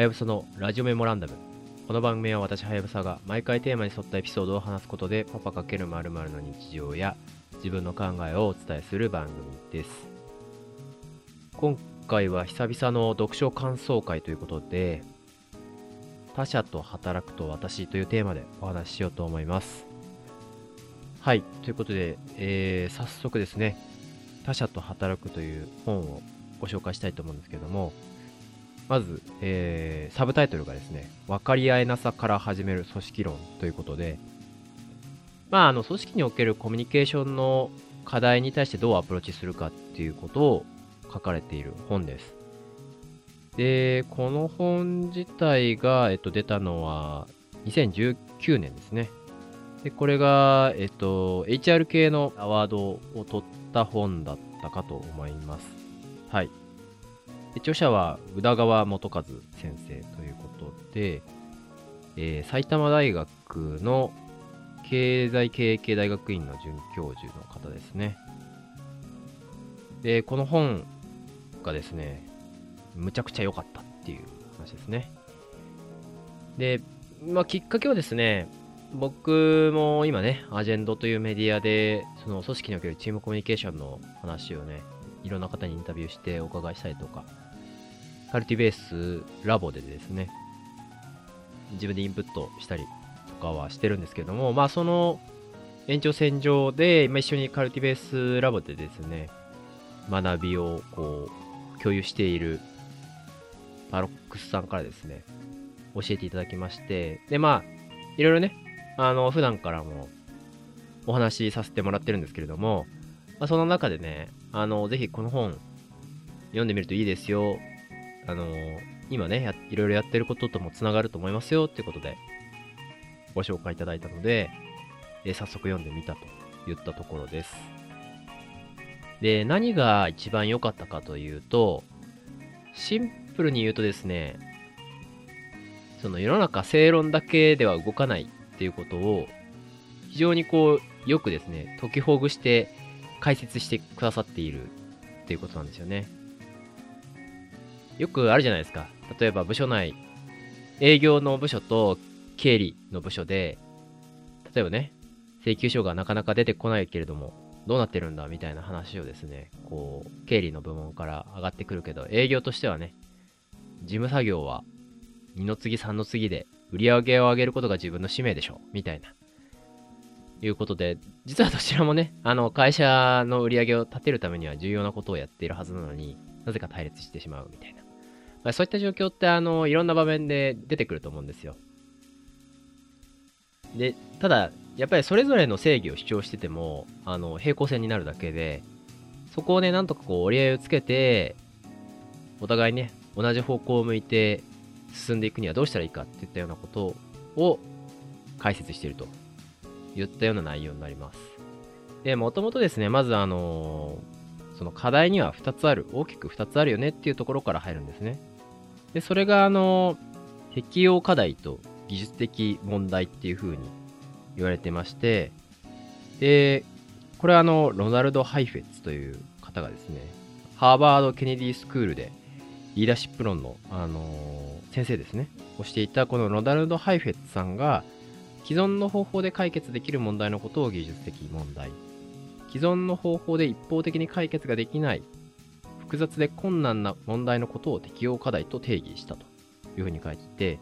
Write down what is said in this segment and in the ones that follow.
はやぶさのラジオメモランダム。この番組は私、はやぶさが毎回テーマに沿ったエピソードを話すことで、パパ×〇〇の日常や自分の考えをお伝えする番組です。今回は久々の読書感想会ということで、他者と働くと私というテーマでお話ししようと思います。はい、ということで、えー、早速ですね、他者と働くという本をご紹介したいと思うんですけども、まず、えー、サブタイトルがですね、分かり合えなさから始める組織論ということで、まあ、あの、組織におけるコミュニケーションの課題に対してどうアプローチするかっていうことを書かれている本です。で、この本自体が、えっと、出たのは2019年ですね。で、これが、えっと、HR 系のアワードを取った本だったかと思います。はい。著者は宇田川元和先生ということで、えー、埼玉大学の経済経営系大学院の准教授の方ですね。で、この本がですね、むちゃくちゃ良かったっていう話ですね。で、まあ、きっかけはですね、僕も今ね、アジェンドというメディアで、その組織におけるチームコミュニケーションの話をね、いろんな方にインタビューしてお伺いしたりとか、カルティベースラボでですね、自分でインプットしたりとかはしてるんですけども、まあその延長線上で、まあ、一緒にカルティベースラボでですね、学びをこう共有しているパロックスさんからですね、教えていただきまして、で、まあ、いろいろね、あの、普段からもお話しさせてもらってるんですけれども、まあ、その中でね、あの、ぜひこの本読んでみるといいですよ。あの、今ね、いろいろやってることともつながると思いますよっていうことでご紹介いただいたので、え早速読んでみたと言ったところです。で、何が一番良かったかというと、シンプルに言うとですね、その世の中正論だけでは動かないっていうことを、非常にこう、よくですね、解きほぐして解説してくださっているっていうことなんですよね。よくあるじゃないですか。例えば部署内、営業の部署と経理の部署で、例えばね、請求書がなかなか出てこないけれども、どうなってるんだみたいな話をですね、こう、経理の部門から上がってくるけど、営業としてはね、事務作業は2の次3の次で売り上げを上げることが自分の使命でしょみたいな。いうことで、実はどちらもね、あの、会社の売り上げを立てるためには重要なことをやっているはずなのになぜか対立してしまうみたいな。まあ、そういった状況って、あの、いろんな場面で出てくると思うんですよ。で、ただ、やっぱりそれぞれの正義を主張してても、あの、平行線になるだけで、そこをね、なんとかこう折り合いをつけて、お互いね、同じ方向を向いて進んでいくにはどうしたらいいかっていったようなことを解説していると言ったような内容になります。で、もともとですね、まずあの、その課題には2つある、大きく2つあるよねっていうところから入るんですね。で、それがあの、適用課題と技術的問題っていう風に言われてまして、で、これはあの、ロナルド・ハイフェッツという方がですね、ハーバード・ケネディスクールでリーダーシップ論の、あのー、先生ですね、をしていたこのロナルド・ハイフェッツさんが、既存の方法で解決できる問題のことを技術的問題、既存の方法で一方的に解決ができない。複雑で困難な問題のことを適用課題と定義したというふうに書いていて、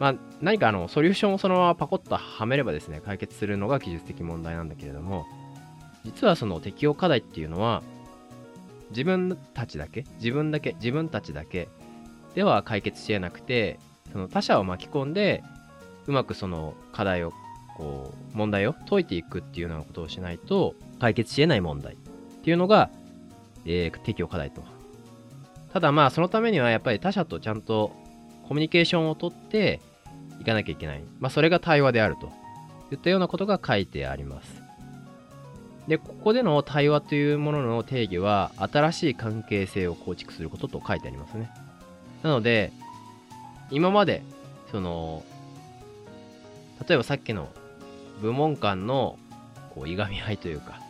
まあ、何かあのソリューションをそのままパコッとはめればですね、解決するのが技術的問題なんだけれども、実はその適用課題っていうのは、自分たちだけ、自分だけ、自分たちだけでは解決し得なくて、その他者を巻き込んで、うまくその課題を、こう、問題を解いていくっていうようなことをしないと、解決し得ない問題っていうのが、えー、適用課題と。ただまあ、そのためにはやっぱり他者とちゃんとコミュニケーションをとっていかなきゃいけない。まあ、それが対話であるといったようなことが書いてあります。で、ここでの対話というものの定義は、新しい関係性を構築することと書いてありますね。なので、今まで、その、例えばさっきの部門間のこういがみ合いというか、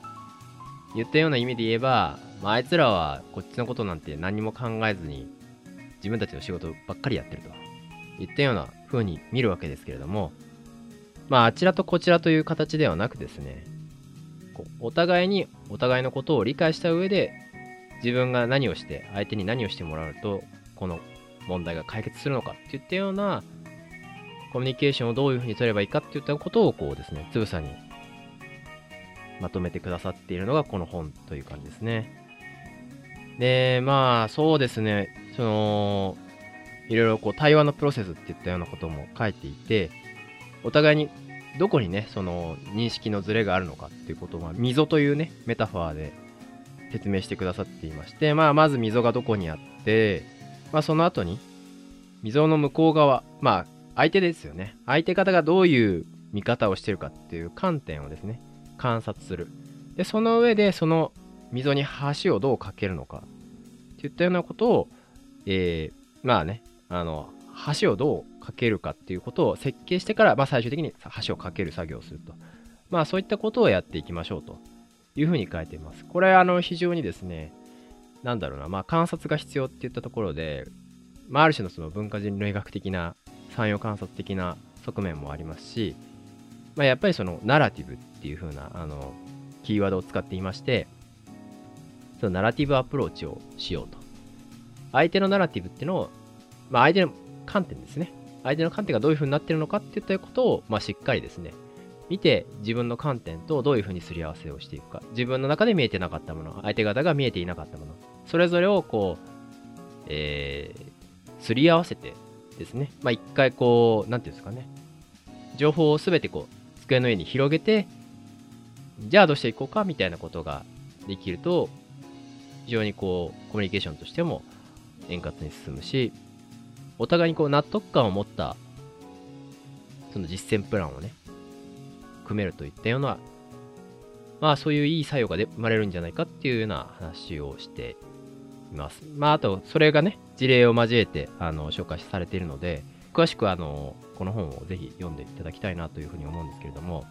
言ったような意味で言えば、まあ、あいつらはこっちのことなんて何も考えずに、自分たちの仕事ばっかりやってると。いったような風に見るわけですけれども、まあ、あちらとこちらという形ではなくですね、こうお互いにお互いのことを理解した上で、自分が何をして、相手に何をしてもらうと、この問題が解決するのかっていったような、コミュニケーションをどういうふうに取ればいいかっていったことを、こうですね、つぶさにまとめてくださっているのがこの本という感じですね。で、まあ、そうですね、その、いろいろこう対話のプロセスっていったようなことも書いていて、お互いにどこにね、その認識のズレがあるのかっていうことを、溝というね、メタファーで説明してくださっていまして、まあ、まず溝がどこにあって、まあ、その後に、溝の向こう側、まあ、相手ですよね。相手方がどういう見方をしてるかっていう観点をですね、観察する。で、その上で、その溝に橋をどう架けるのかっていったようなことを、えー、まあね、あの、橋をどう架けるかっていうことを設計してから、まあ、最終的に橋を架ける作業をすると。まあそういったことをやっていきましょうというふうに書いています。これ、あの、非常にですね、なんだろうな、まあ観察が必要っていったところで、まあある種のその文化人類学的な、産業観察的な側面もありますし、まあやっぱりそのナラティブっていうふうな、あの、キーワードを使っていまして、そのナラティブアプローチをしようと。相手のナラティブっていうのを、まあ相手の観点ですね。相手の観点がどういう風になってるのかっていったことを、まあ、しっかりですね、見て自分の観点とどういう風にすり合わせをしていくか。自分の中で見えてなかったもの、相手方が見えていなかったもの、それぞれをこう、えー、すり合わせてですね、まあ、一回こう、なんていうんですかね、情報をすべてこう、机の上に広げて、じゃあどうしていこうかみたいなことができると、非常にこう、コミュニケーションとしても円滑に進むし、お互いにこう納得感を持ったその実践プランをね組めるといったようなまあそういういい作用がで生まれるんじゃないかっていうような話をしています。まああとそれがね事例を交えてあの紹介されているので詳しくあのこの本をぜひ読んでいただきたいなというふうに思うんですけれども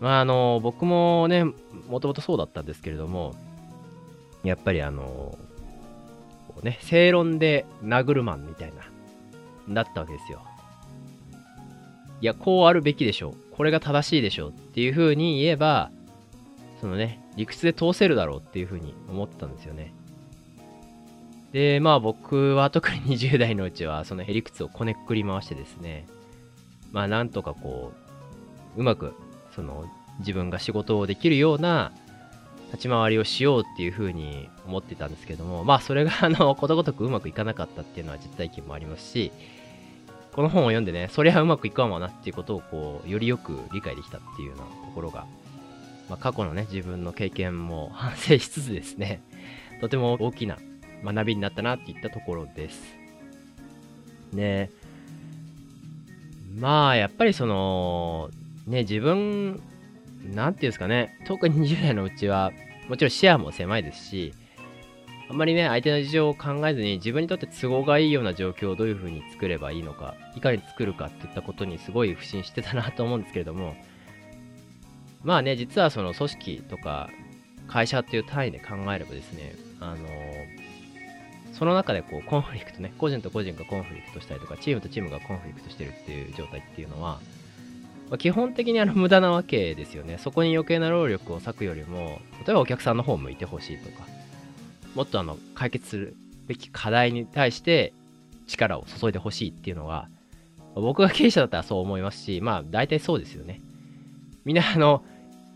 まああの僕もねもともとそうだったんですけれどもやっぱりあのうね、正論で殴るマンみたいな、だったわけですよ。いや、こうあるべきでしょう。これが正しいでしょうっていう風に言えば、そのね、理屈で通せるだろうっていう風に思ってたんですよね。で、まあ僕は特に20代のうちは、そのへりくつをこねっくり回してですね、まあなんとかこう、うまく、その自分が仕事をできるような立ち回りをしようっていうふうに思ってたんですけども、まあそれがあの、ことごとくうまくいかなかったっていうのは実体験もありますし、この本を読んでね、そりゃうまくいかんわなっていうことをこう、よりよく理解できたっていうようなところが、まあ過去のね、自分の経験も反省しつつですね、とても大きな学びになったなっていったところです。ねまあやっぱりその、ね、自分なんていうんですかね、特に20代のうちは、もちろん視野も狭いですし、あんまりね、相手の事情を考えずに自分にとって都合がいいような状況をどういう風に作ればいいのか、いかに作るかっていったことにすごい不信してたなと思うんですけれども、まあね、実はその組織とか会社っていう単位で考えればですね、あの、その中でこうコンフリクトね、個人と個人がコンフリクトしたりとか、チームとチームがコンフリクトしてるっていう状態っていうのは、まあ、基本的にあの無駄なわけですよね。そこに余計な労力を割くよりも、例えばお客さんの方を向いてほしいとか、もっとあの解決するべき課題に対して力を注いでほしいっていうのは、僕が経営者だったらそう思いますし、まあ大体そうですよね。みんなあの、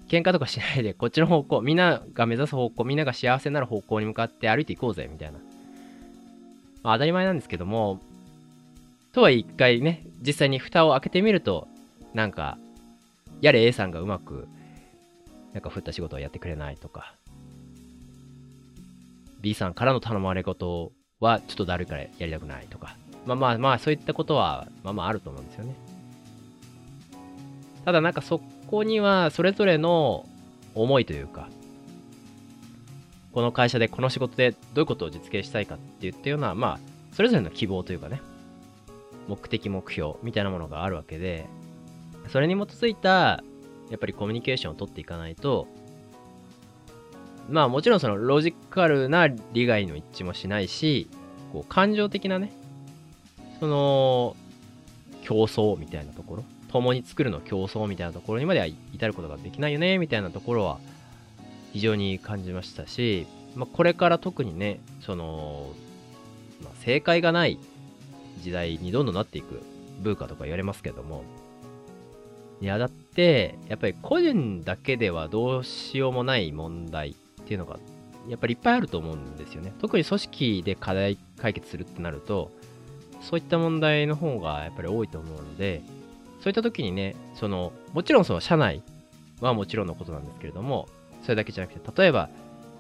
喧嘩とかしないで、こっちの方向、みんなが目指す方向、みんなが幸せになる方向に向かって歩いていこうぜ、みたいな。まあ当たり前なんですけども、とは一回ね、実際に蓋を開けてみると、なんか、やれ A さんがうまく、なんか振った仕事をやってくれないとか、B さんからの頼まれ事はちょっとだるいからやりたくないとか、まあまあまあ、そういったことは、まあまああると思うんですよね。ただなんかそこにはそれぞれの思いというか、この会社でこの仕事でどういうことを実現したいかって言ったような、まあ、それぞれの希望というかね、目的目標みたいなものがあるわけで、それに基づいた、やっぱりコミュニケーションを取っていかないと、まあもちろんそのロジカルな利害の一致もしないし、こう感情的なね、その、競争みたいなところ、共に作るの競争みたいなところにまでは至ることができないよね、みたいなところは非常に感じましたし、まあ、これから特にね、その、まあ、正解がない時代にどんどんなっていくブーカとか言われますけども、いや、だって、やっぱり個人だけではどうしようもない問題っていうのが、やっぱりいっぱいあると思うんですよね。特に組織で課題解決するってなると、そういった問題の方がやっぱり多いと思うので、そういった時にね、その、もちろんその社内はもちろんのことなんですけれども、それだけじゃなくて、例えば、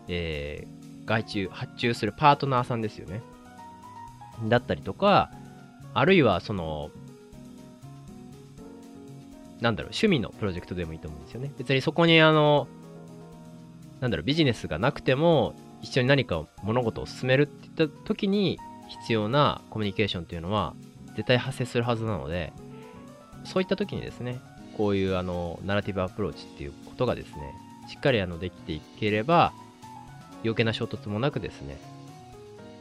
えー、外注、発注するパートナーさんですよね。だったりとか、あるいはその、なんだろう、趣味のプロジェクトでもいいと思うんですよね。別にそこにあの、なんだろう、ビジネスがなくても、一緒に何か物事を進めるって言った時に必要なコミュニケーションっていうのは絶対発生するはずなので、そういった時にですね、こういうあの、ナラティブアプローチっていうことがですね、しっかりあの、できていければ、余計な衝突もなくですね、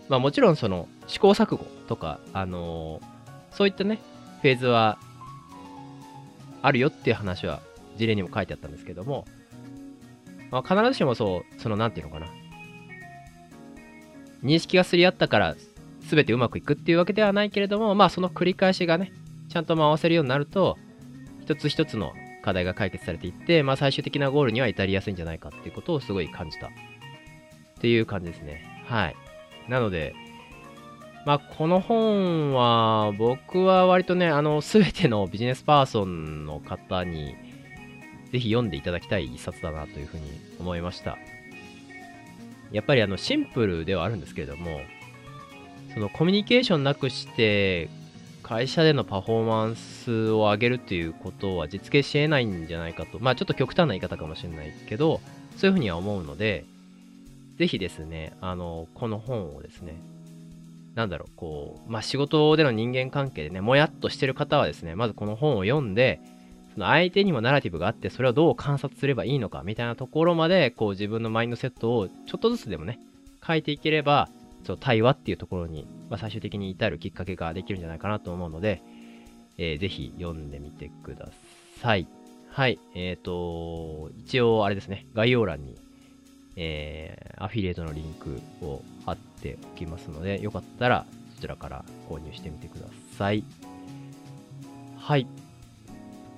まあもちろんその試行錯誤とか、あの、そういったね、フェーズはあるよっていう話は事例にも書いてあったんですけども、まあ、必ずしもそう、そのなんていうのかな。認識がすり合ったから全てうまくいくっていうわけではないけれども、まあその繰り返しがね、ちゃんと回せるようになると、一つ一つの課題が解決されていって、まあ最終的なゴールには至りやすいんじゃないかっていうことをすごい感じた。っていう感じですね。はい。なので、まあ、この本は、僕は割とね、あの、すべてのビジネスパーソンの方に、ぜひ読んでいただきたい一冊だなというふうに思いました。やっぱりあの、シンプルではあるんですけれども、そのコミュニケーションなくして、会社でのパフォーマンスを上げるっていうことは実現し得ないんじゃないかと。まあちょっと極端な言い方かもしれないけど、そういうふうには思うので、ぜひですね、あの、この本をですね、なんだろう、こう、まあ、仕事での人間関係でね、もやっとしてる方はですね、まずこの本を読んで、その相手にもナラティブがあって、それをどう観察すればいいのか、みたいなところまで、こう自分のマインドセットをちょっとずつでもね、変えていければ、その対話っていうところに、まあ、最終的に至るきっかけができるんじゃないかなと思うので、えー、ぜひ読んでみてください。はい。えっ、ー、と、一応あれですね、概要欄にえー、アフィリエイトのリンクをっておきますので、よかったらそちらから購入してみてください。はい。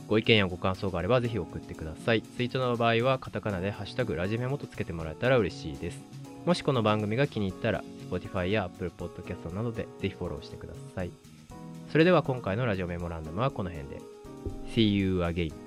ご意見やご感想があればぜひ送ってください。ツイートの場合はカタカナでハッシュタグラジメモとつけてもらえたら嬉しいです。もしこの番組が気に入ったら Spotify や Apple Podcast などでぜひフォローしてください。それでは今回のラジオメモランダムはこの辺で。See you again.